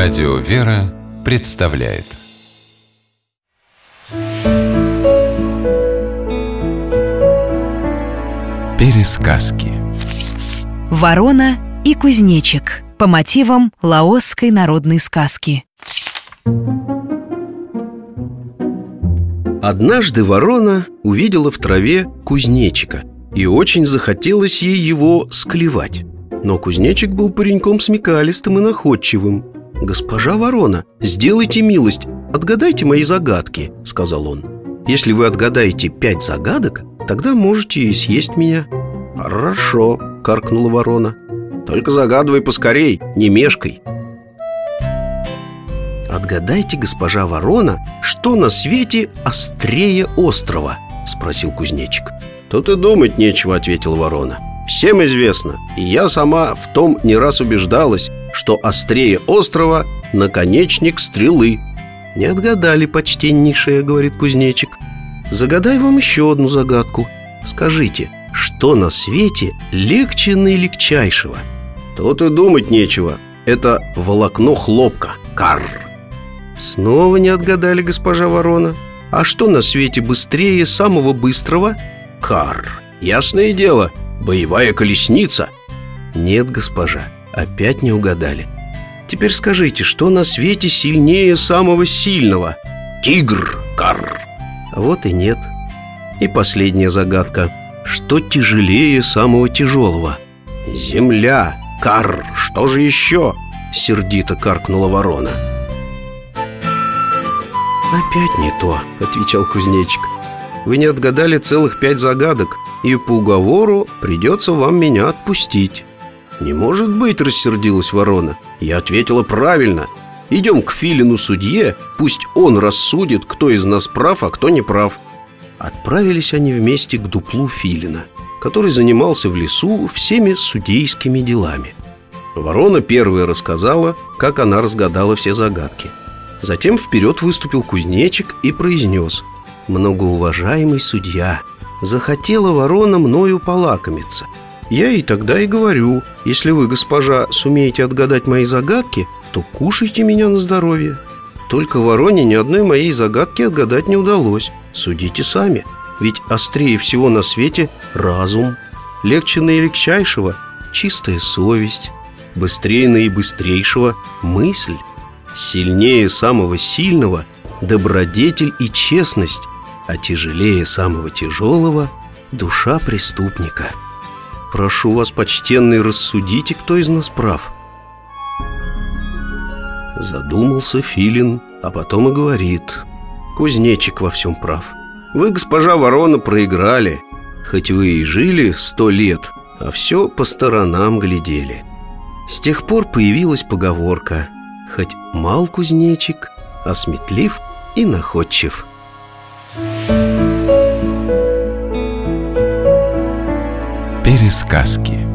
Радио «Вера» представляет. Пересказки. Ворона и кузнечик по мотивам лаосской народной сказки. Однажды ворона увидела в траве кузнечика И очень захотелось ей его склевать. Но кузнечик был пареньком смекалистым и находчивым «Госпожа ворона, сделайте милость, отгадайте мои загадки», — сказал он. «Если вы отгадаете пять загадок, тогда можете и съесть меня». «Хорошо», — каркнула ворона. «Только загадывай поскорей, не мешкай» «Отгадайте, госпожа ворона, что на свете острее острова?» — спросил кузнечик. «Тут и думать нечего», — ответила ворона. Всем известно, и я сама в том не раз убеждалась, что острее острова наконечник стрелы. Не отгадали, почтеннейшая, говорит кузнечик. Загадай вам еще одну загадку. Скажите, что на свете легче наилегчайшего? Тут и думать нечего. Это волокно хлопка. Карр. Снова не отгадали, госпожа ворона. А что на свете быстрее самого быстрого? Карр. Ясное дело, боевая колесница. Нет, госпожа, опять не угадали. Теперь скажите, что на свете сильнее самого сильного? Тигр, карр Вот и нет. И последняя загадка. Что тяжелее самого тяжелого? Земля, карр, что же еще? Сердито каркнула ворона. «Опять не то», — отвечал кузнечик. Вы не отгадали целых пять загадок И по уговору придется вам меня отпустить «Не может быть», — рассердилась ворона. Я ответила правильно. Идем к Филину судье Пусть он рассудит, кто из нас прав, а кто не прав Отправились они вместе к дуплу Филина Который занимался в лесу всеми судейскими делами. Ворона первая рассказала, как она разгадала все загадки. Затем вперед выступил кузнечик и произнес Многоуважаемый судья, захотела ворона мною полакомиться Я ей тогда и говорю Если вы, госпожа, сумеете отгадать мои загадки, то кушайте меня на здоровье. Только вороне ни одной моей загадки отгадать не удалось. Судите сами. Ведь острее всего на свете разум. Легче наилегчайшего – чистая совесть. Быстрее наибыстрейшего – мысль. Сильнее самого сильного – добродетель и честность, а тяжелее самого тяжелого – душа преступника. Прошу вас, почтенный, рассудите, кто из нас прав. Задумался Филин, а потом и говорит. Кузнечик во всем прав. Вы, госпожа ворона, проиграли. Хоть вы и жили сто лет, а все по сторонам глядели. С тех пор появилась поговорка. Хоть мал кузнечик, а сметлив и находчив Пересказки